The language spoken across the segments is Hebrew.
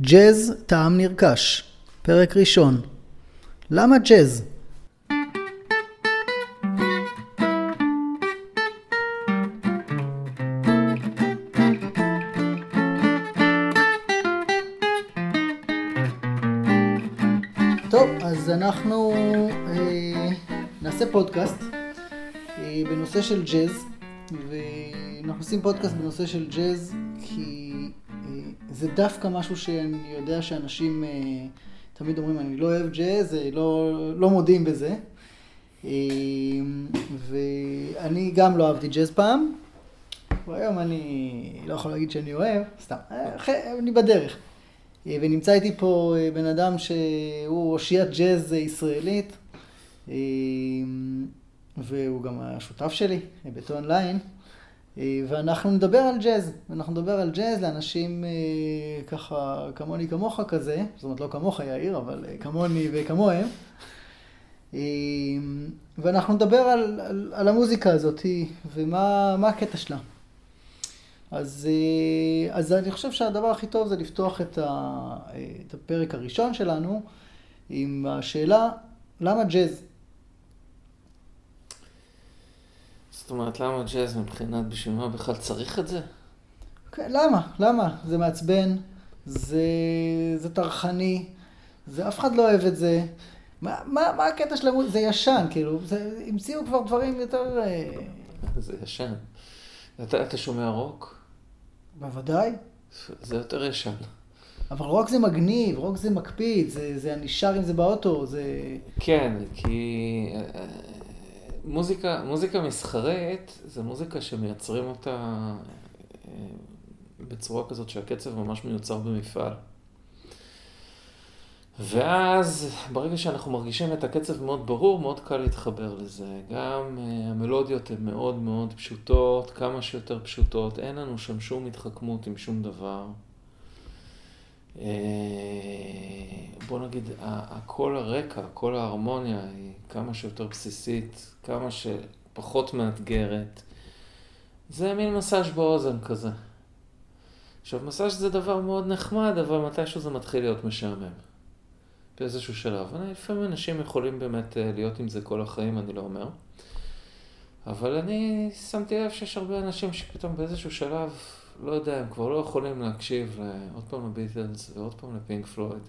ג'אז טעם נרכש, פרק ראשון. למה ג'אז? טוב, אז אנחנו אה, נעשה פודקאסט אה, בנושא של ג'אז, ואנחנו עושים פודקאסט בנושא של ג'אז זה דווקא משהו שאני יודע שאנשים אה, תמיד אומרים, אני לא אוהב ג'אז, אה, לא, לא מודים בזה. אה, ואני גם לא אהבתי ג'אז פעם, והיום אני לא יכול להגיד שאני אוהב, סתם, אני בדרך. ונמצא איתי פה בן אדם שהוא אושיית ג'אז ישראלית, והוא גם השותף שלי בטון ליין, ואנחנו נדבר על ג'אז. אנחנו נדבר על ג'אז לאנשים אה, ככה כמוני כמוך כזה, זאת אומרת לא כמוך יאיר, אבל אה, כמוני וכמוהם. אה, ואנחנו נדבר על, על, על המוזיקה הזאת ומה מה הקטע שלה. אז, אה, אז אני חושב שהדבר הכי טוב זה לפתוח את, ה, את הפרק הראשון שלנו עם השאלה, למה ג'אז? זאת אומרת, למה ג'אז מבחינת בשביל מה בכלל צריך את זה? כן, למה? למה? זה מעצבן, זה, זה טרחני, זה, אף אחד לא אוהב את זה. מה, מה, מה הקטע של המוזיקה? זה ישן, כאילו, זה, המציאו כבר דברים יותר... אה, זה ישן. אתה, אתה שומע רוק? בוודאי. זה יותר ישן. אבל רוק זה מגניב, רוק זה מקפיד, זה, זה אני שר עם זה באוטו, זה... כן, כי אה, מוזיקה, מוזיקה מסחרית זה מוזיקה שמייצרים אותה אה, בצורה כזאת שהקצב ממש מיוצר במפעל. ואז ברגע שאנחנו מרגישים את הקצב מאוד ברור, מאוד קל להתחבר לזה. גם uh, המלודיות הן מאוד מאוד פשוטות, כמה שיותר פשוטות, אין לנו שם שום התחכמות עם שום דבר. Uh, בוא נגיד, הקול הרקע, הקול ההרמוניה היא כמה שיותר בסיסית, כמה שפחות מאתגרת. זה מין מסאז' באוזן כזה. עכשיו, מסאז' זה דבר מאוד נחמד, אבל מתישהו זה מתחיל להיות משעמם. באיזשהו שלב. אני, לפעמים אנשים יכולים באמת אה, להיות עם זה כל החיים, אני לא אומר. אבל אני שמתי לב שיש הרבה אנשים שפתאום באיזשהו שלב, לא יודע, הם כבר לא יכולים להקשיב עוד פעם לביטלס ועוד פעם לפינק פלויד.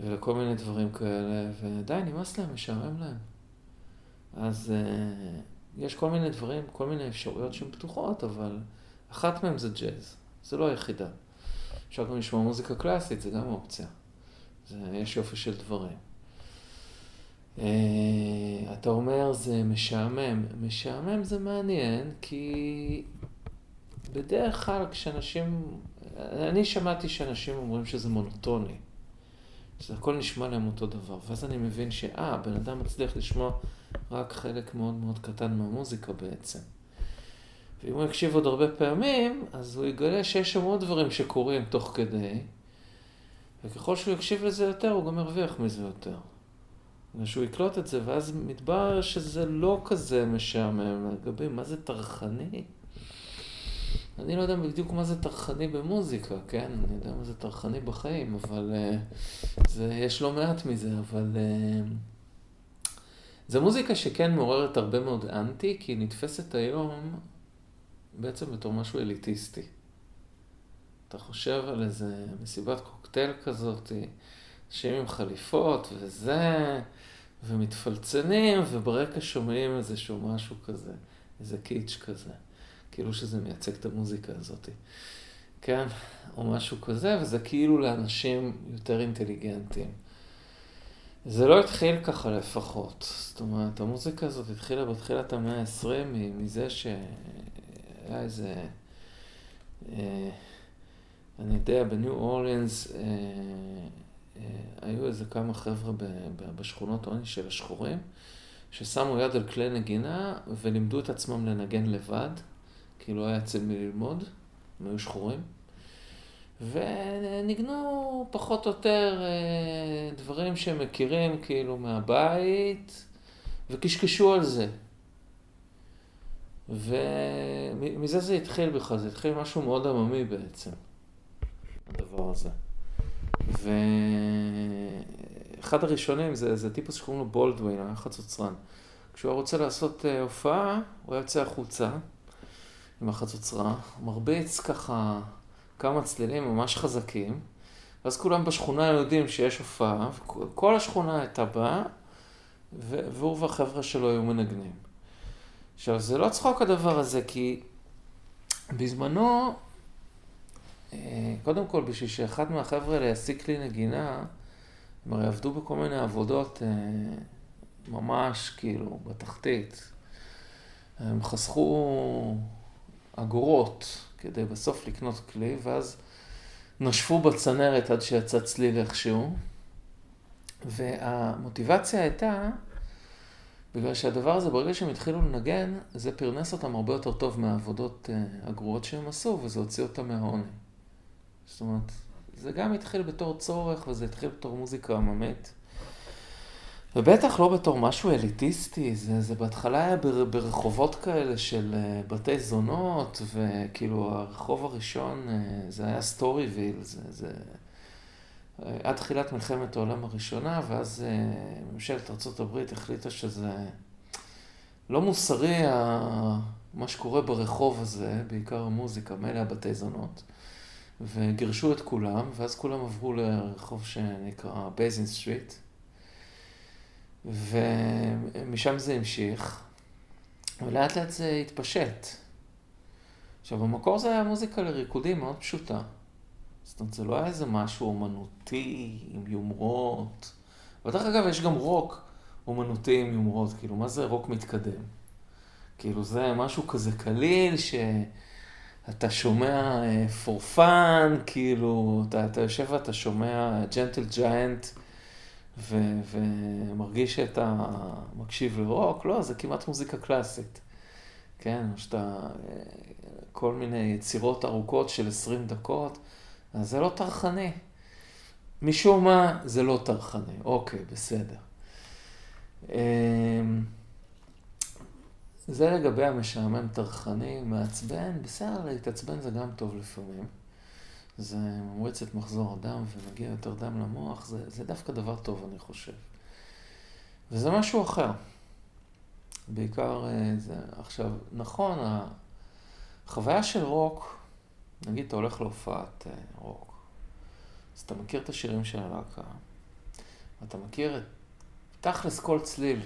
ולכל מיני דברים כאלה, ודי, נמאס להם, משעמם להם. אז uh, יש כל מיני דברים, כל מיני אפשרויות שהן פתוחות, אבל אחת מהן זה ג'אז. זה לא היחידה. אפשר גם לשמוע מוזיקה קלאסית, זה גם אופציה. זה, יש יופי של דברים. Uh, אתה אומר זה משעמם. משעמם זה מעניין, כי בדרך כלל כשאנשים... אני שמעתי שאנשים אומרים שזה מונוטוני. שזה הכל נשמע להם אותו דבר. ואז אני מבין שאה, בן אדם מצליח לשמוע רק חלק מאוד מאוד קטן מהמוזיקה בעצם. ואם הוא יקשיב עוד הרבה פעמים, אז הוא יגלה שיש שם עוד דברים שקורים תוך כדי, וככל שהוא יקשיב לזה יותר, הוא גם ירוויח מזה יותר. ושהוא יקלוט את זה, ואז מתברר שזה לא כזה משעמם לגבי מה זה טרחני. אני לא יודע בדיוק מה זה טרחני במוזיקה, כן? אני יודע מה זה טרחני בחיים, אבל uh, זה, יש לא מעט מזה, אבל... Uh, זה מוזיקה שכן מעוררת הרבה מאוד אנטי, כי היא נתפסת היום בעצם בתור משהו אליטיסטי. אתה חושב על איזה מסיבת קוקטייל כזאת, אנשים עם חליפות וזה, ומתפלצנים, וברקע שומעים איזשהו משהו כזה, איזה קיץ' כזה. כאילו שזה מייצג את המוזיקה הזאת. כן? או משהו כזה, וזה כאילו לאנשים יותר אינטליגנטים. זה לא התחיל ככה לפחות. זאת אומרת, המוזיקה הזאת התחילה בתחילת המאה ה-20 מזה שהיה איזה... אה, אני יודע, בניו אורלינס אה, אה, היו איזה כמה חבר'ה ב- ב- בשכונות עוני של השחורים, ששמו יד על כלי נגינה ולימדו את עצמם לנגן לבד, כי לא היה אצל מי ללמוד, הם היו שחורים. וניגנו פחות או יותר אה, דברים שהם מכירים כאילו מהבית, וקשקשו על זה. ומזה זה התחיל בכלל, זה התחיל משהו מאוד עממי בעצם, הדבר הזה. ואחד הראשונים זה, זה טיפוס שקוראים לו בולדווין, היה חצוצרן. כשהוא היה רוצה לעשות אה, הופעה, הוא היה יוצא החוצה עם החצוצרה, מרביץ ככה כמה צלילים ממש חזקים, ואז כולם בשכונה יודעים שיש הופעה, וכל השכונה הייתה באה, והוא והחבר'ה שלו היו מנגנים. עכשיו, זה לא צחוק הדבר הזה, כי בזמנו, אה, קודם כל, בשביל שאחד מהחבר'ה האלה ישיג כלי נגינה, הם הרי עבדו בכל מיני עבודות אה, ממש כאילו בתחתית. הם חסכו אגורות כדי בסוף לקנות כלי, ואז נשפו בצנרת עד שיצא צליל איכשהו. והמוטיבציה הייתה, בגלל שהדבר הזה, ברגע שהם התחילו לנגן, זה פרנס אותם הרבה יותר טוב מהעבודות אה, הגרועות שהם עשו, וזה הוציא אותם מהעוני. זאת אומרת, זה גם התחיל בתור צורך, וזה התחיל בתור מוזיקה עממית. ובטח לא בתור משהו אליטיסטי, זה, זה בהתחלה היה בר, ברחובות כאלה של אה, בתי זונות, וכאילו הרחוב הראשון אה, זה היה סטוריוויל, זה, זה אה, עד תחילת מלחמת העולם הראשונה, ואז ממשלת ארה"ב החליטה שזה לא מוסרי מה שקורה ברחוב הזה, בעיקר המוזיקה, מילא הבתי זונות, וגירשו את כולם, ואז כולם עברו לרחוב שנקרא Basin Street. ומשם זה המשיך, ולאט לאט זה התפשט. עכשיו, במקור זה היה מוזיקה לריקודים מאוד פשוטה. זאת אומרת, זה לא היה איזה משהו אומנותי עם יומרות. ודרך אגב, יש גם רוק אומנותי עם יומרות. כאילו, מה זה רוק מתקדם? כאילו, זה משהו כזה קליל, שאתה שומע for fun, כאילו, אתה, אתה יושב ואתה שומע ג'נטל ג'יינט. ו- ומרגיש שאתה מקשיב לרוק, לא, זה כמעט מוזיקה קלאסית. כן, או שאתה, כל מיני יצירות ארוכות של 20 דקות, אז זה לא טרחני. משום מה, זה לא טרחני. אוקיי, בסדר. אמ, זה לגבי המשעמם טרחני, מעצבן, בסדר, להתעצבן זה גם טוב לפעמים. זה ממריץ את מחזור הדם ומגיע יותר דם למוח, זה, זה דווקא דבר טוב, אני חושב. וזה משהו אחר. בעיקר אה, זה, עכשיו, נכון, החוויה של רוק, נגיד אתה הולך להופעת אה, רוק, אז אתה מכיר את השירים של הלהקה, אתה מכיר את תכלס כל צליל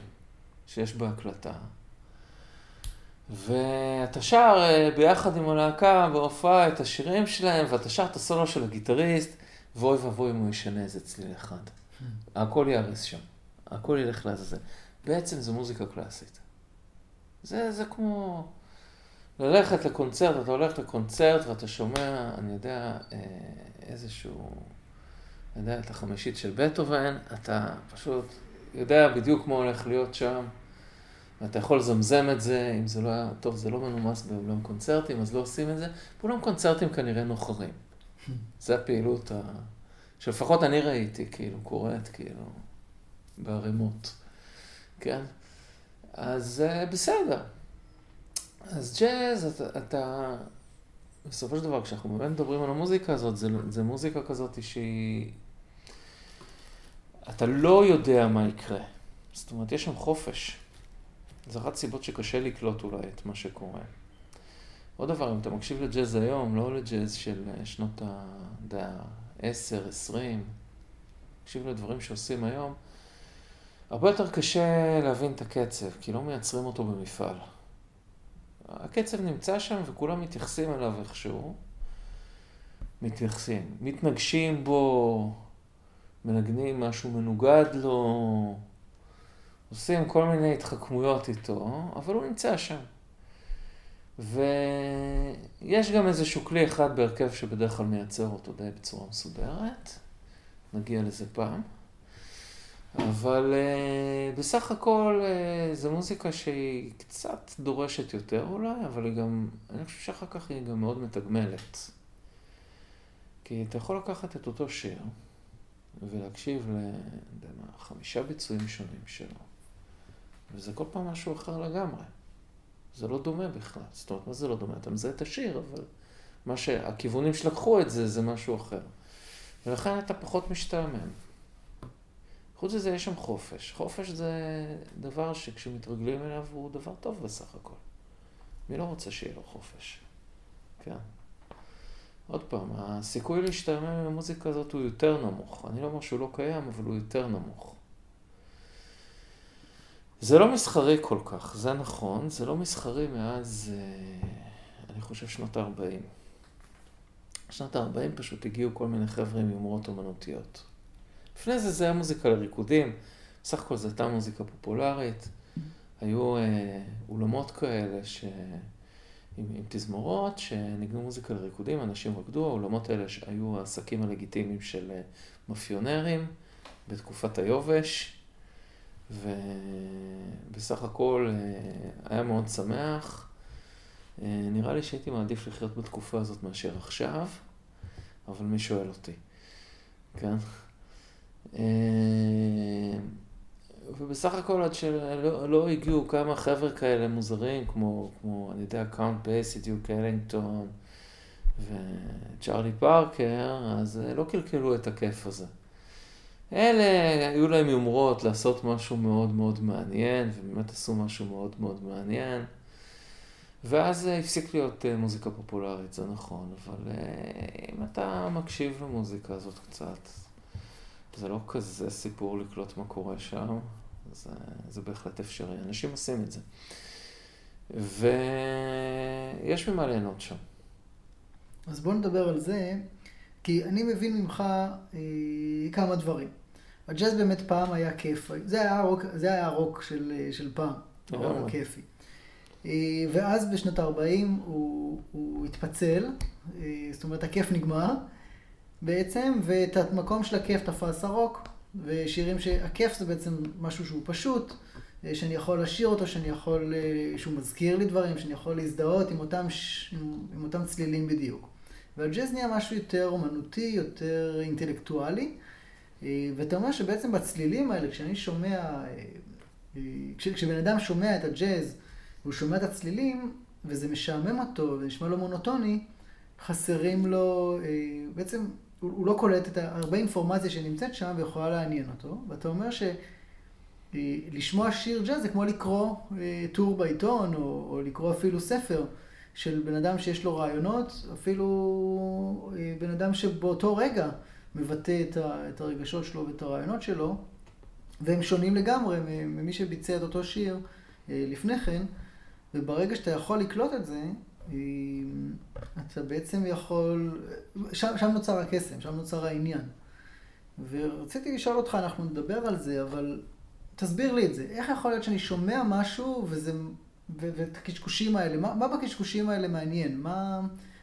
שיש בהקלטה, ואתה שר אה, ביחד עם הלהקה בהופעה את השירים שלהם, ואתה שר את הסולו של הגיטריסט, ואוי ואבוי אם הוא ישנה איזה צליל אחד. Hmm. הכל ייהרס שם, הכל ילך לעזאזל. בעצם זו מוזיקה קלאסית. זה, זה כמו ללכת לקונצרט, אתה הולך לקונצרט ואתה שומע, אני יודע, אה, איזשהו, אני יודע, את החמישית של בטהובן, אתה פשוט יודע בדיוק מה הולך להיות שם. ואתה יכול לזמזם את זה, אם זה לא היה, טוב, זה לא מנומס באולם קונצרטים, אז לא עושים את זה. באולם קונצרטים כנראה נוחרים. זה הפעילות ה... שלפחות אני ראיתי, כאילו, קורית, כאילו, בערימות, כן? אז uh, בסדר. אז ג'אז, אתה, אתה, בסופו של דבר, כשאנחנו באמת מדברים על המוזיקה הזאת, זה, זה מוזיקה כזאת שהיא... אתה לא יודע מה יקרה. זאת אומרת, יש שם חופש. זו אחת הסיבות שקשה לקלוט אולי את מה שקורה. עוד דבר, אם אתה מקשיב לג'אז היום, לא לג'אז של אה, שנות ה-10, 20, מקשיב לדברים שעושים היום, הרבה יותר קשה להבין את הקצב, כי לא מייצרים אותו במפעל. הקצב נמצא שם וכולם מתייחסים אליו איכשהו. מתייחסים, מתנגשים בו, מנגנים משהו מנוגד לו. עושים כל מיני התחכמויות איתו, אבל הוא נמצא שם. ויש גם איזשהו כלי אחד בהרכב שבדרך כלל מייצר אותו די בצורה מסודרת, נגיע לזה פעם. אבל uh, בסך הכל uh, זו מוזיקה שהיא קצת דורשת יותר אולי, אבל היא גם, אני חושב שאחר כך היא גם מאוד מתגמלת. כי אתה יכול לקחת את אותו שיר ולהקשיב לחמישה ביצועים שונים שלו. וזה כל פעם משהו אחר לגמרי. זה לא דומה בכלל. זאת אומרת, מה זה לא דומה? אתה מזהה את השיר, אבל מה שהכיוונים שלקחו את זה, זה משהו אחר. ולכן אתה פחות משתעמם. חוץ מזה יש שם חופש. חופש זה דבר שכשמתרגלים אליו הוא דבר טוב בסך הכל. מי לא רוצה שיהיה לו חופש? כן. עוד פעם, הסיכוי להשתעמם עם המוזיקה הזאת הוא יותר נמוך. אני לא אומר שהוא לא קיים, אבל הוא יותר נמוך. זה לא מסחרי כל כך, זה נכון, זה לא מסחרי מאז, אה, אני חושב, שנות ה-40. בשנות ה-40 פשוט הגיעו כל מיני חבר'ה עם יומרות אומנותיות. לפני זה זה היה מוזיקה לריקודים, בסך הכל זו הייתה מוזיקה פופולרית. היו אה, אולמות כאלה ש... עם, עם תזמורות שניגנו מוזיקה לריקודים, אנשים רקדו, האולמות האלה היו העסקים הלגיטימיים של אה, מאפיונרים בתקופת היובש. ובסך הכל אה, היה מאוד שמח. אה, נראה לי שהייתי מעדיף לחיות בתקופה הזאת מאשר עכשיו, אבל מי שואל אותי, כן? אה, ובסך הכל עד שלא לא הגיעו כמה חבר'ה כאלה מוזרים, כמו, כמו אני יודע, קאונט בייסי, דיוק אלינגטון וצ'ארלי פארקר, אז לא קלקלו את הכיף הזה. אלה, היו להם יומרות לעשות משהו מאוד מאוד מעניין, ובאמת עשו משהו מאוד מאוד מעניין. ואז זה הפסיק להיות אה, מוזיקה פופולרית, זה נכון, אבל אה, אם אתה מקשיב למוזיקה הזאת קצת, זה לא כזה סיפור לקלוט מה קורה שם, זה, זה בהחלט אפשרי, אנשים עושים את זה. ויש ממה ליהנות שם. אז בוא נדבר על זה. כי אני מבין ממך אה, כמה דברים. הג'אז באמת פעם היה כיף, זה היה הרוק, זה היה הרוק של, אה, של פעם, הרוק הכיפי. אה, ואז בשנות ה-40 הוא, הוא התפצל, אה, זאת אומרת הכיף נגמר בעצם, ואת המקום של הכיף תפס הרוק, ושירים שהכיף זה בעצם משהו שהוא פשוט, אה, שאני יכול לשיר אותו, שאני יכול, שהוא מזכיר לי דברים, שאני יכול להזדהות עם אותם, עם, עם אותם צלילים בדיוק. והג'אז נהיה משהו יותר אומנותי, יותר אינטלקטואלי. אה, ואתה אומר שבעצם בצלילים האלה, כשאני שומע, אה, אה, כש, כשבן אדם שומע את הג'אז, הוא שומע את הצלילים, וזה משעמם אותו, ונשמע לו מונוטוני, חסרים לו, בעצם הוא לא קולט את הרבה אינפורמציה שנמצאת שם ויכולה לעניין אותו. ואתה אומר שלשמוע שיר ג'אז זה כמו לקרוא טור בעיתון, או, או לקרוא אפילו ספר. של בן אדם שיש לו רעיונות, אפילו אה, בן אדם שבאותו רגע מבטא את, ה, את הרגשות שלו ואת הרעיונות שלו, והם שונים לגמרי ממי שביצע את אותו שיר אה, לפני כן, וברגע שאתה יכול לקלוט את זה, אה, אתה בעצם יכול, שם, שם נוצר הקסם, שם נוצר העניין. ורציתי לשאול אותך, אנחנו נדבר על זה, אבל תסביר לי את זה. איך יכול להיות שאני שומע משהו וזה ואת הקשקושים האלה, מה, מה בקשקושים האלה מעניין? מה,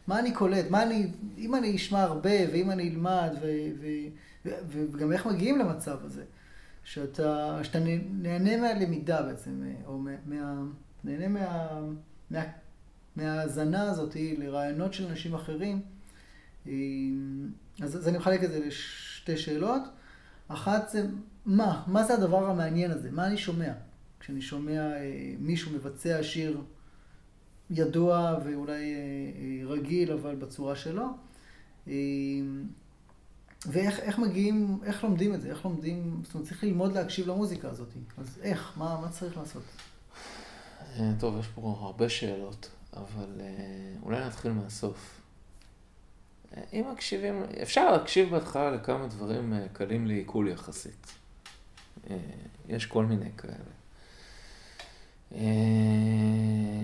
מה אני קולט? מה אני, אם אני אשמע הרבה, ואם אני אלמד, ו, ו, ו, וגם איך מגיעים למצב הזה? שאתה, שאתה נהנה מהלמידה בעצם, או מה, נהנה מה, מה, מההאזנה הזאת לרעיונות של אנשים אחרים. אז, אז אני מחלק את זה לשתי שאלות. אחת זה, מה? מה זה הדבר המעניין הזה? מה אני שומע? כשאני שומע אה, מישהו מבצע שיר ידוע ואולי אה, אה, רגיל, אבל בצורה שלו. ואיך מגיעים, איך לומדים את זה? איך לומדים, זאת אומרת, צריך ללמוד להקשיב למוזיקה הזאת. אז איך? מה, מה צריך לעשות? טוב, יש פה הרבה שאלות, אבל אולי נתחיל מהסוף. אם מקשיבים, אפשר להקשיב בהתחלה לכמה דברים קלים לעיכול יחסית. יש כל מיני כאלה. אה,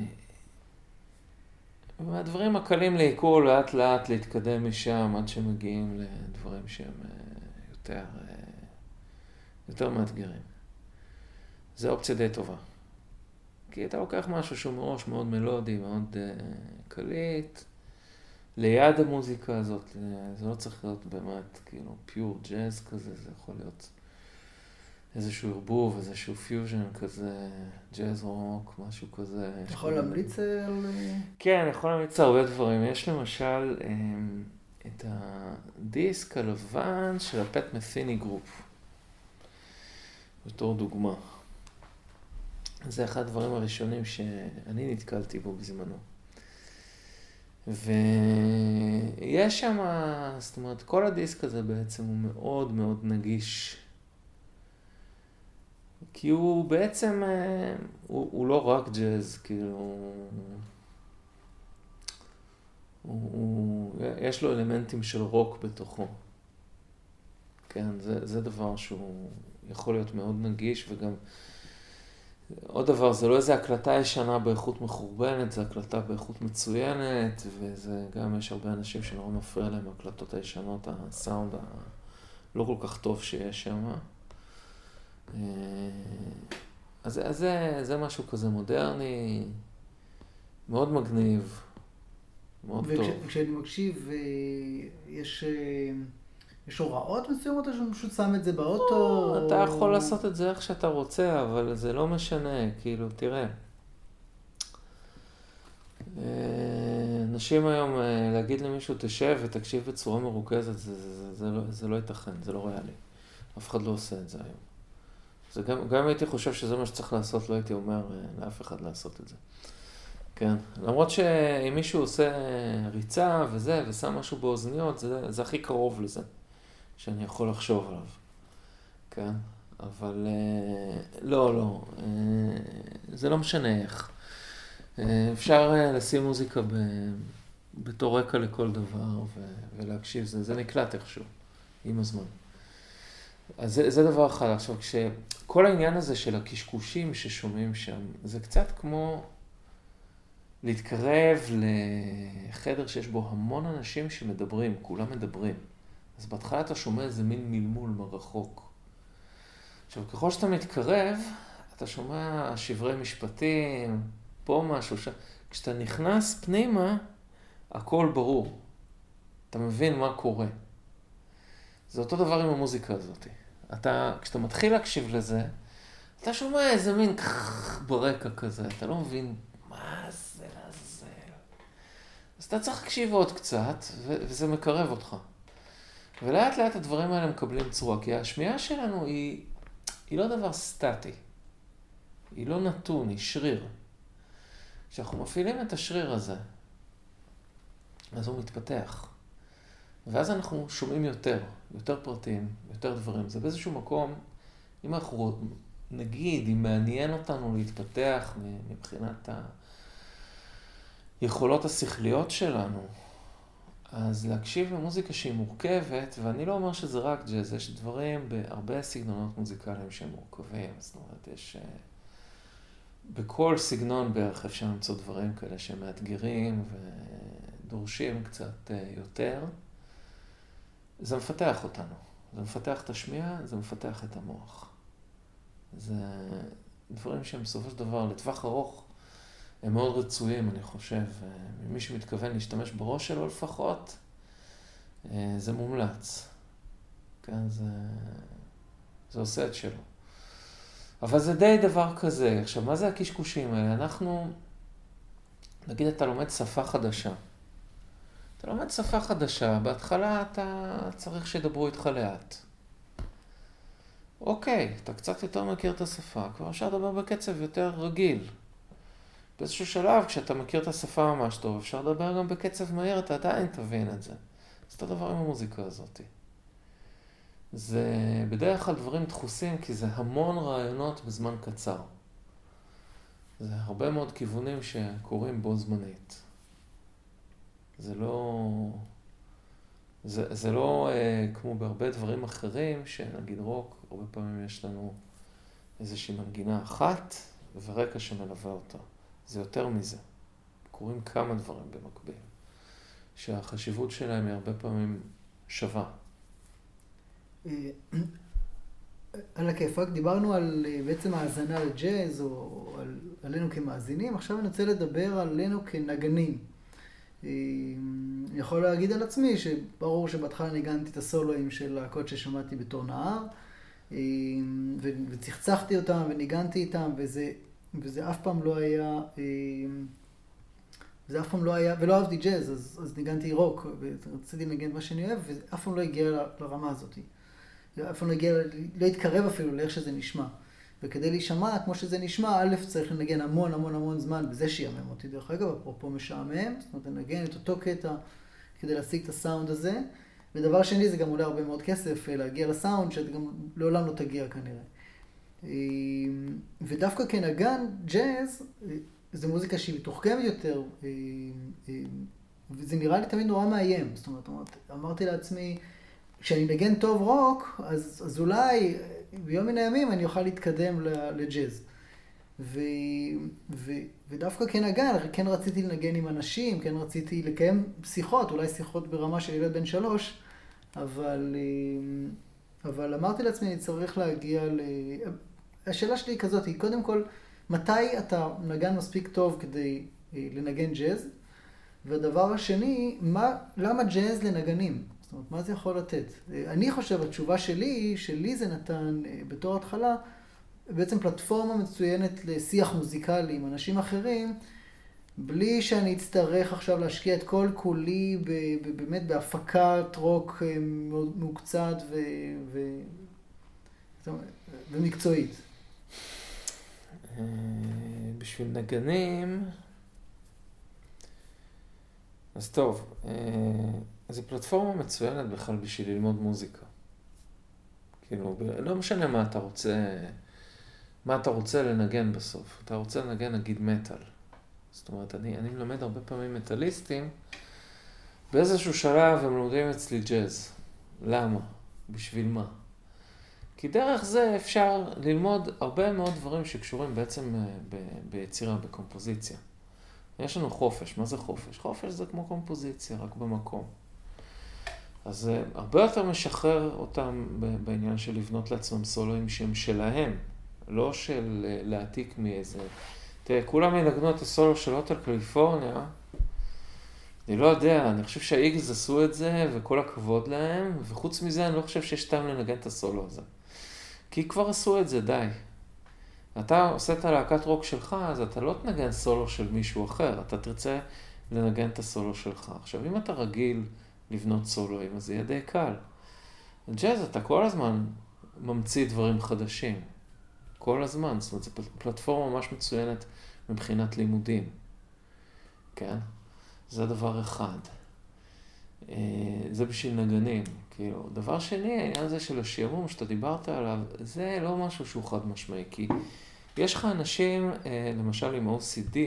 והדברים הקלים לעיכול לאט לאט להתקדם משם עד שמגיעים לדברים שהם אה, יותר, אה, יותר מאתגרים. זו אופציה די טובה. כי אתה לוקח משהו שהוא מראש מאוד מלודי, מאוד קליט, ליד המוזיקה הזאת, זה לא צריך להיות באמת כאילו pure ג'אז כזה, זה יכול להיות איזשהו ערבוב, איזשהו פיוז'ן כזה, ג'אז רוק, משהו כזה. אתה יכול להמליץ על... כן, אני יכול להמליץ על הרבה דברים. יש למשל אמ, את הדיסק הלבן של ה Pat Metheny Group, בתור דוגמה. זה אחד הדברים הראשונים שאני נתקלתי בו בזמנו. ויש שם, זאת אומרת, כל הדיסק הזה בעצם הוא מאוד מאוד נגיש. כי הוא בעצם, אה, הוא, הוא לא רק ג'אז, כאילו, הוא, הוא, יש לו אלמנטים של רוק בתוכו. כן, זה, זה דבר שהוא יכול להיות מאוד נגיש וגם... עוד דבר, זה לא איזה הקלטה ישנה באיכות מחורבנת, זה הקלטה באיכות מצוינת, וזה גם, יש הרבה אנשים שנורא מפריע להם הקלטות הישנות, הסאונד הלא כל כך טוב שיש שם. אה, אז, אז זה, זה משהו כזה מודרני, מאוד מגניב, מאוד וכש, טוב. וכשאני מקשיב, אה, יש... אה, יש הוראות מסוימות או שהוא פשוט שם את זה באוטו? או... אתה יכול לעשות את זה איך שאתה רוצה, אבל זה לא משנה, כאילו, תראה. אנשים היום, להגיד למישהו, תשב ותקשיב בצורה מרוכזת, זה, זה, זה, זה, לא, זה לא ייתכן, זה לא ריאלי. אף אחד לא עושה את זה היום. זה גם, גם הייתי חושב שזה מה שצריך לעשות, לא הייתי אומר אה, לאף אחד לעשות את זה. כן, למרות שאם מישהו עושה ריצה וזה, ושם משהו באוזניות, זה, זה הכי קרוב לזה, שאני יכול לחשוב עליו. כן, אבל אה, לא, לא, אה, זה לא משנה איך. אפשר לשים מוזיקה ב, בתור רקע לכל דבר ולהקשיב, זה, זה נקלט איכשהו, עם הזמן. אז זה, זה דבר אחד. עכשיו, כשכל העניין הזה של הקשקושים ששומעים שם, זה קצת כמו להתקרב לחדר שיש בו המון אנשים שמדברים, כולם מדברים. אז בהתחלה אתה שומע איזה מין מלמול מרחוק. עכשיו, ככל שאתה מתקרב, אתה שומע שברי משפטים, פה משהו, ש... כשאתה נכנס פנימה, הכל ברור. אתה מבין מה קורה. זה אותו דבר עם המוזיקה הזאת. אתה, כשאתה מתחיל להקשיב לזה, אתה שומע איזה מין ברקע כזה, אתה לא מבין מה זה לעזאזל. אז אתה צריך להקשיב עוד קצת, וזה מקרב אותך. ולאט לאט הדברים האלה מקבלים צורה, כי השמיעה שלנו היא, היא לא דבר סטטי. היא לא נתון, היא שריר. כשאנחנו מפעילים את השריר הזה, אז הוא מתפתח. ואז אנחנו שומעים יותר, יותר פרטים, יותר דברים. זה באיזשהו מקום, אם אנחנו, נגיד, אם מעניין אותנו להתפתח מבחינת היכולות השכליות שלנו, אז להקשיב למוזיקה שהיא מורכבת, ואני לא אומר שזה רק ג'אז, יש דברים בהרבה סגנונות מוזיקליים שהם מורכבים. זאת אומרת, יש... אה, בכל סגנון בערך אפשר למצוא דברים כאלה שהם מאתגרים ודורשים קצת אה, יותר. זה מפתח אותנו. זה מפתח את השמיעה, זה מפתח את המוח. זה דברים שהם בסופו של דבר, לטווח ארוך, הם מאוד רצויים, אני חושב. מי שמתכוון להשתמש בראש שלו לפחות, זה מומלץ. כן, זה, זה עושה את שלו. אבל זה די דבר כזה. עכשיו, מה זה הקשקושים האלה? אנחנו, נגיד אתה לומד שפה חדשה. אתה לומד שפה חדשה, בהתחלה אתה צריך שידברו איתך לאט. אוקיי, אתה קצת יותר מכיר את השפה, כבר אפשר לדבר בקצב יותר רגיל. באיזשהו שלב, כשאתה מכיר את השפה ממש טוב, אפשר לדבר גם בקצב מהיר, אתה עדיין תבין את זה. זה אותו דבר עם המוזיקה הזאת. זה בדרך כלל דברים דחוסים, כי זה המון רעיונות בזמן קצר. זה הרבה מאוד כיוונים שקורים בו זמנית. זה לא... זה, זה לא אה, כמו בהרבה דברים אחרים, שנגיד רוק, הרבה פעמים יש לנו איזושהי מנגינה אחת ורקע שמלווה אותה. זה יותר מזה. קורים כמה דברים במקביל, שהחשיבות שלהם היא הרבה פעמים שווה. אה, על הכיפאק, דיברנו על אה, בעצם האזנה לג'אז, או על, עלינו כמאזינים, עכשיו אני רוצה לדבר עלינו כנגנים. אני יכול להגיד על עצמי שברור שבהתחלה ניגנתי את הסולואים של להקות ששמעתי בתור נער, וצחצחתי אותם וניגנתי איתם, וזה, וזה אף פעם לא היה, זה אף פעם לא היה, ולא אהבתי ג'אז, אז, אז ניגנתי רוק, ורציתי לנגן מה שאני אוהב, וזה אף פעם לא הגיע לרמה הזאת. אף פעם לא הגיע, לא התקרב אפילו לאיך שזה נשמע. וכדי להישמע כמו שזה נשמע, א', צריך לנגן המון המון המון זמן, וזה שיאמם אותי דרך אגב, אפרופו משעמם, זאת אומרת, לנגן את אותו קטע כדי להשיג את הסאונד הזה. ודבר שני, זה גם עולה הרבה מאוד כסף להגיע לסאונד, שאתה גם לעולם לא תגיע כנראה. ודווקא כנגן ג'אז, זו מוזיקה שהיא מתוחכמת יותר, וזה נראה לי תמיד נורא מאיים. זאת אומרת, אמרתי לעצמי, כשאני נגן טוב רוק, אז, אז אולי ביום מן הימים אני אוכל להתקדם לג'אז. ו, ו, ודווקא כנגן, כן רציתי לנגן עם אנשים, כן רציתי לקיים שיחות, אולי שיחות ברמה של ילד בן שלוש, אבל, אבל אמרתי לעצמי, אני צריך להגיע ל... השאלה שלי היא כזאת, היא קודם כל, מתי אתה נגן מספיק טוב כדי אה, לנגן ג'אז? והדבר השני, מה, למה ג'אז לנגנים? זאת אומרת, מה זה יכול לתת? אה, אני חושב, התשובה שלי, שלי זה נתן אה, בתור התחלה, בעצם פלטפורמה מצוינת לשיח מוזיקלי עם אנשים אחרים, בלי שאני אצטרך עכשיו להשקיע את כל כולי באמת בהפקת רוק מעוקצת ו... ו... ומקצועית. בשביל נגנים, אז טוב, זו פלטפורמה מצוינת בכלל בשביל ללמוד מוזיקה. כאילו, לא משנה מה אתה רוצה, מה אתה רוצה לנגן בסוף. אתה רוצה לנגן נגיד מטאל. זאת אומרת, אני, אני מלמד הרבה פעמים מטאליסטים, באיזשהו שלב הם לומדים אצלי ג'אז. למה? בשביל מה? כי דרך זה אפשר ללמוד הרבה מאוד דברים שקשורים בעצם אה, ב, ביצירה, בקומפוזיציה. יש לנו חופש, מה זה חופש? חופש זה כמו קומפוזיציה, רק במקום. אז זה הרבה יותר משחרר אותם בעניין של לבנות לעצמם סולואים שהם שלהם, לא של אה, להעתיק מאיזה... תראה, כולם ינגנו את הסולו של הוטל קליפורניה. אני לא יודע, אני חושב שהאיגלס עשו את זה, וכל הכבוד להם, וחוץ מזה אני לא חושב שיש טעם לנגן את הסולו הזה. כי כבר עשו את זה, די. אתה עושה את הלהקת רוק שלך, אז אתה לא תנגן סולו של מישהו אחר, אתה תרצה לנגן את הסולו שלך. עכשיו, אם אתה רגיל לבנות סולואים, אז זה יהיה די קל. ג'אז, אתה כל הזמן ממציא דברים חדשים. כל הזמן, זאת אומרת, זו פלטפורמה ממש מצוינת מבחינת לימודים, כן? זה דבר אחד. אה, זה בשביל נגנים, כאילו. דבר שני, העניין הזה של השעמום שאתה דיברת עליו, זה לא משהו שהוא חד משמעי, כי יש לך אנשים, אה, למשל עם OCD,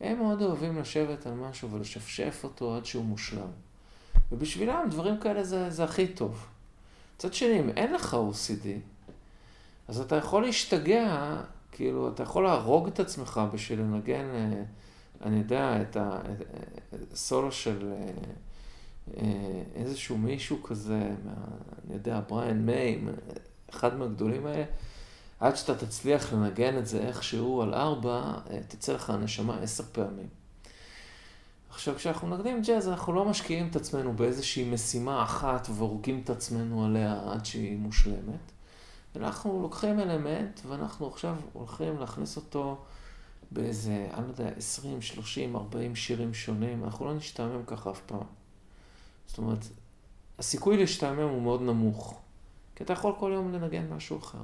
הם מאוד אוהבים לשבת על משהו ולשפשף אותו עד שהוא מושלם. ובשבילם דברים כאלה זה, זה הכי טוב. מצד שני, אם אין לך OCD, אז אתה יכול להשתגע, כאילו, אתה יכול להרוג את עצמך בשביל לנגן, אה, אני יודע, את הסולו של אה, אה, איזשהו מישהו כזה, אני יודע, בריאן מיי, אחד מהגדולים האלה, עד שאתה תצליח לנגן את זה איכשהו על ארבע, תצא לך הנשמה עשר פעמים. עכשיו, כשאנחנו מנגנים ג'אז, אנחנו לא משקיעים את עצמנו באיזושהי משימה אחת והורגים את עצמנו עליה עד שהיא מושלמת. אנחנו לוקחים אלמנט ואנחנו עכשיו הולכים להכניס אותו באיזה, אני לא יודע, 20, 30, 40 שירים שונים, אנחנו לא נשתעמם ככה אף פעם. זאת אומרת, הסיכוי להשתעמם הוא מאוד נמוך, כי אתה יכול כל יום לנגן משהו אחר.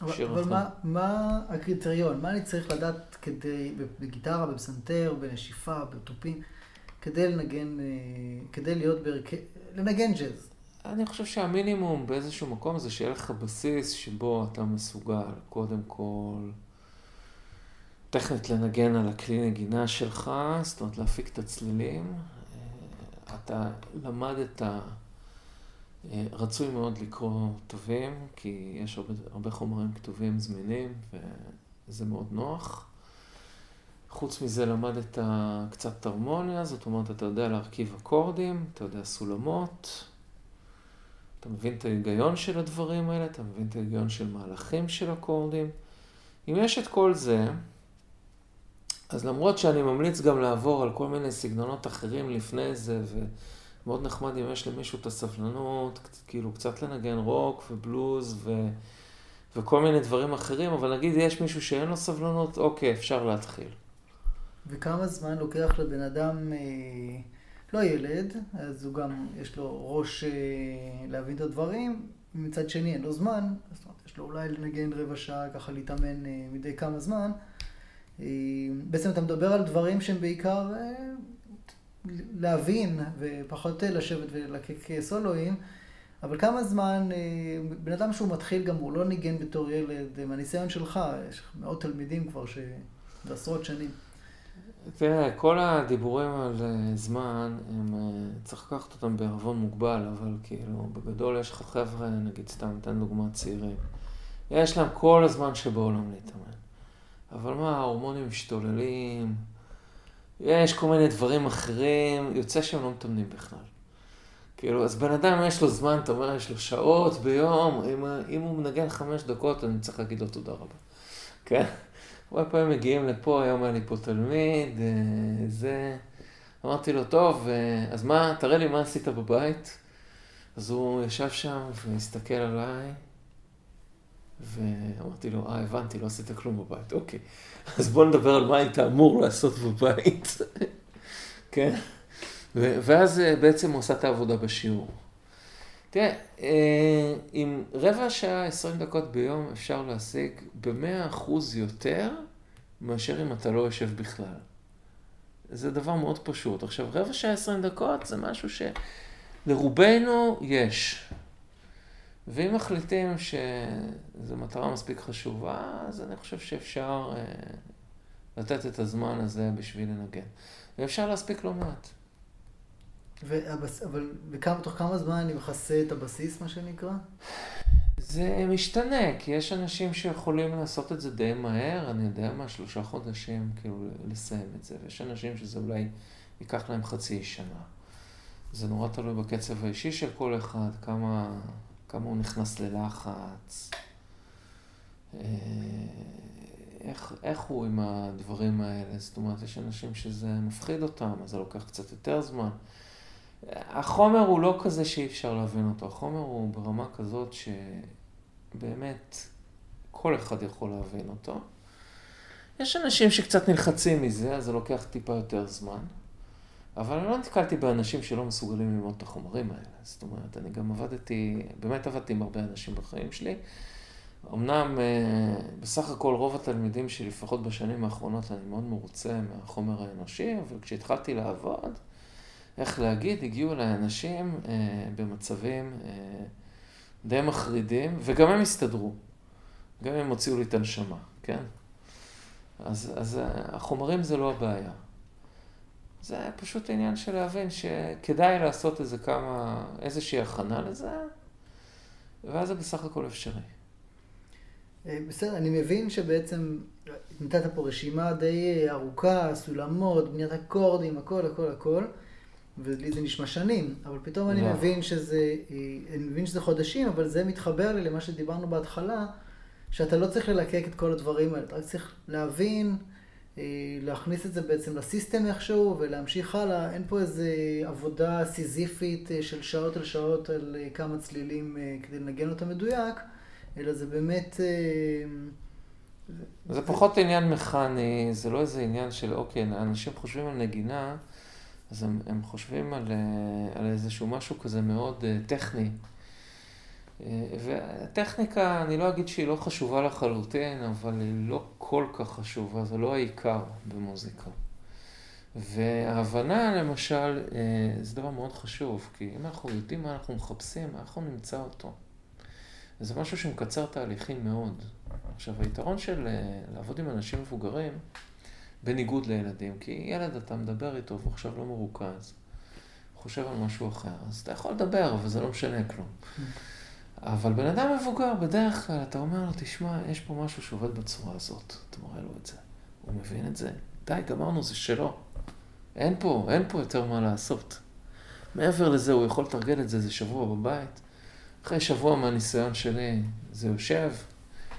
אבל, אבל מה, מה הקריטריון? מה אני צריך לדעת כדי, בגיטרה, בפסנתר, בנשיפה, בתופים, כדי לנגן, אה, כדי להיות בהרכב, לנגן ג'אז? אני חושב שהמינימום באיזשהו מקום זה שיהיה לך בסיס שבו אתה מסוגל, קודם כל, טכנית לנגן על הכלי נגינה שלך, זאת אומרת להפיק את הצלילים. אה, אתה למדת, רצוי מאוד לקרוא טובים, כי יש הרבה, הרבה חומרים כתובים זמינים, וזה מאוד נוח. חוץ מזה למדת קצת הרמוניה, זאת אומרת, אתה יודע להרכיב אקורדים, אתה יודע סולמות. אתה מבין את ההיגיון של הדברים האלה, אתה מבין את ההיגיון של מהלכים של אקורדים. אם יש את כל זה, אז למרות שאני ממליץ גם לעבור על כל מיני סגנונות אחרים לפני זה, ומאוד נחמד אם יש למישהו את הסבלנות, כאילו קצת לנגן רוק ובלוז ו... וכל מיני דברים אחרים, אבל נגיד יש מישהו שאין לו סבלנות, אוקיי, אפשר להתחיל. וכמה זמן לוקח לבן אדם... אה... לא ילד, אז הוא גם, יש לו ראש אה, להבין את הדברים, ומצד שני אין לו זמן, זאת אומרת, יש לו אולי לנגן רבע שעה, ככה להתאמן מדי כמה זמן. בעצם אתה מדבר על דברים שהם בעיקר להבין ופחות לשבת ולקק סולואים, אבל כמה זמן, בן אדם שהוא מתחיל גם, הוא לא ניגן בתור ילד, מהניסיון שלך, יש מאות תלמידים כבר, ש... זה עשרות שנים. תראה, כל הדיבורים על אה, זמן, הם, אה, צריך לקחת אותם בערבון מוגבל, אבל כאילו, בגדול יש לך חבר'ה, נגיד סתם, ניתן דוגמא צעירים, יש להם כל הזמן שבעולם להתאמן. אבל מה, ההורמונים משתוללים, יש כל מיני דברים אחרים, יוצא שהם לא מתאמנים בכלל. כאילו, אז בן אדם יש לו זמן, אתה אומר, יש לו שעות ביום, אם, אם הוא מנגן חמש דקות, אני צריך להגיד לו תודה רבה. כן? הרבה פעמים מגיעים לפה, היום היה לי פה תלמיד, אה, זה... אמרתי לו, טוב, אה, אז מה, תראה לי מה עשית בבית. אז הוא ישב שם והסתכל עליי, ואמרתי לו, אה, הבנתי, לא עשית כלום בבית, אוקיי. אז בוא נדבר על מה היית אמור לעשות בבית. כן? ואז אה, בעצם הוא עשה את העבודה בשיעור. תראה, עם רבע שעה, עשרים דקות ביום אפשר להשיג במאה אחוז יותר מאשר אם אתה לא יושב בכלל. זה דבר מאוד פשוט. עכשיו, רבע שעה, עשרים דקות זה משהו שלרובנו יש. ואם מחליטים שזו מטרה מספיק חשובה, אז אני חושב שאפשר אה, לתת את הזמן הזה בשביל לנגן. ואפשר להספיק לא מעט. והבס... אבל וכמה, תוך כמה זמן אני מכסה את הבסיס, מה שנקרא? זה משתנה, כי יש אנשים שיכולים לעשות את זה די מהר, אני יודע מה, שלושה חודשים, כאילו, לסיים את זה, ויש אנשים שזה אולי ייקח להם חצי שנה. זה נורא תלוי בקצב האישי של כל אחד, כמה, כמה הוא נכנס ללחץ, אה, איך, איך הוא עם הדברים האלה. זאת אומרת, יש אנשים שזה מפחיד אותם, אז זה לוקח קצת יותר זמן. החומר הוא לא כזה שאי אפשר להבין אותו, החומר הוא ברמה כזאת שבאמת כל אחד יכול להבין אותו. יש אנשים שקצת נלחצים מזה, אז זה לוקח טיפה יותר זמן. אבל אני לא נתקלתי באנשים שלא מסוגלים ללמוד את החומרים האלה. זאת אומרת, אני גם עבדתי, באמת עבדתי עם הרבה אנשים בחיים שלי. אמנם אה, בסך הכל רוב התלמידים שלי, לפחות בשנים האחרונות, אני מאוד מרוצה מהחומר האנושי, אבל כשהתחלתי לעבוד, איך להגיד, הגיעו אליי אנשים אה, במצבים אה, די מחרידים, וגם הם הסתדרו. גם הם הוציאו לי את הנשמה, כן? אז, אז אה, החומרים זה לא הבעיה. זה פשוט עניין של להבין שכדאי לעשות איזה כמה, איזושהי הכנה לזה, ואז זה בסך הכל אפשרי. אה, בסדר, אני מבין שבעצם נתת פה רשימה די ארוכה, סולמות, בניית אקורדים, הכל, הכל, הכל. ולי זה נשמע שנים, אבל פתאום אני לא. מבין שזה, אני מבין שזה חודשים, אבל זה מתחבר לי למה שדיברנו בהתחלה, שאתה לא צריך ללקק את כל הדברים האלה, אתה רק צריך להבין, אה, להכניס את זה בעצם לסיסטם איכשהו ולהמשיך הלאה. אין פה איזה עבודה סיזיפית אה, של שעות על שעות על אה, כמה צלילים כדי לנגן אותה מדויק, אלא זה באמת... זה, זה פחות עניין מכני, זה לא איזה עניין של, אוקיי, אנשים חושבים על נגינה. אז הם, הם חושבים על, אה, על איזשהו משהו כזה מאוד אה, טכני. אה, והטכניקה, אני לא אגיד שהיא לא חשובה לחלוטין, אבל היא לא כל כך חשובה, זה לא העיקר במוזיקה. וההבנה, למשל, זה דבר מאוד חשוב, כי אם אנחנו יודעים מה אנחנו מחפשים, אנחנו נמצא אותו. זה משהו שמקצר תהליכים מאוד. עכשיו, היתרון של לעבוד עם אנשים מבוגרים, בניגוד לילדים, כי ילד אתה מדבר איתו והוא עכשיו לא מרוכז, חושב על משהו אחר, אז אתה יכול לדבר, אבל זה לא משנה כלום. אבל בן אדם מבוגר, בדרך כלל אתה אומר לו, תשמע, יש פה משהו שעובד בצורה הזאת, אתה מראה לו את זה. הוא מבין את זה? די, גמרנו, זה שלו. אין פה, אין פה יותר מה לעשות. מעבר לזה, הוא יכול לתרגל את זה איזה שבוע בבית. אחרי שבוע מהניסיון שלי, זה יושב,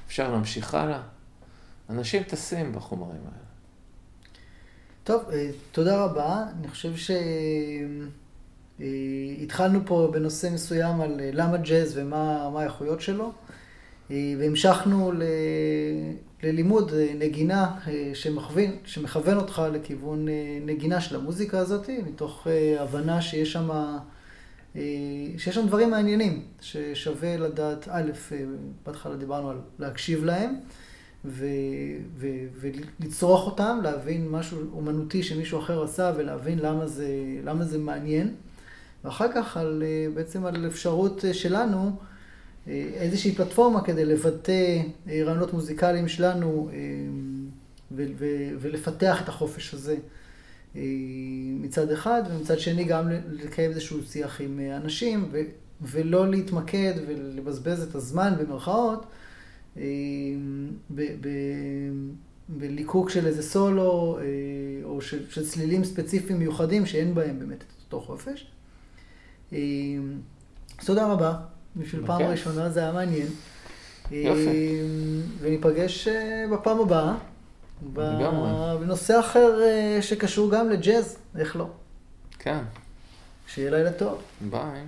אפשר להמשיך הלאה. אנשים טסים בחומרים האלה. טוב, אה, תודה רבה. אני חושב שהתחלנו פה בנושא מסוים על אה, למה ג'אז ומה האיכויות שלו, אה, והמשכנו ל... ללימוד נגינה שמכוון, שמכוון אותך לכיוון נגינה של המוזיקה הזאת, מתוך הבנה שיש שם שיש שם דברים מעניינים, ששווה לדעת, א', בהתחלה דיברנו על להקשיב להם, ו, ו, ולצרוך אותם, להבין משהו אומנותי שמישהו אחר עשה ולהבין למה זה, למה זה מעניין. ואחר כך על, בעצם על אפשרות שלנו, איזושהי פלטפורמה כדי לבטא רעיונות מוזיקליים שלנו ולפתח את החופש הזה מצד אחד, ומצד שני גם לקיים איזשהו שיח עם אנשים ולא להתמקד ולבזבז את הזמן במרכאות. בליקוק של איזה סולו, או של, של צלילים ספציפיים מיוחדים שאין בהם באמת את אותו חופש. אז תודה רבה, בשביל פעם ראשונה זה היה מעניין. יופי. וניפגש בפעם הבאה, בנושא אחר שקשור גם לג'אז, איך לא. כן. שיהיה לילה טוב. ביי.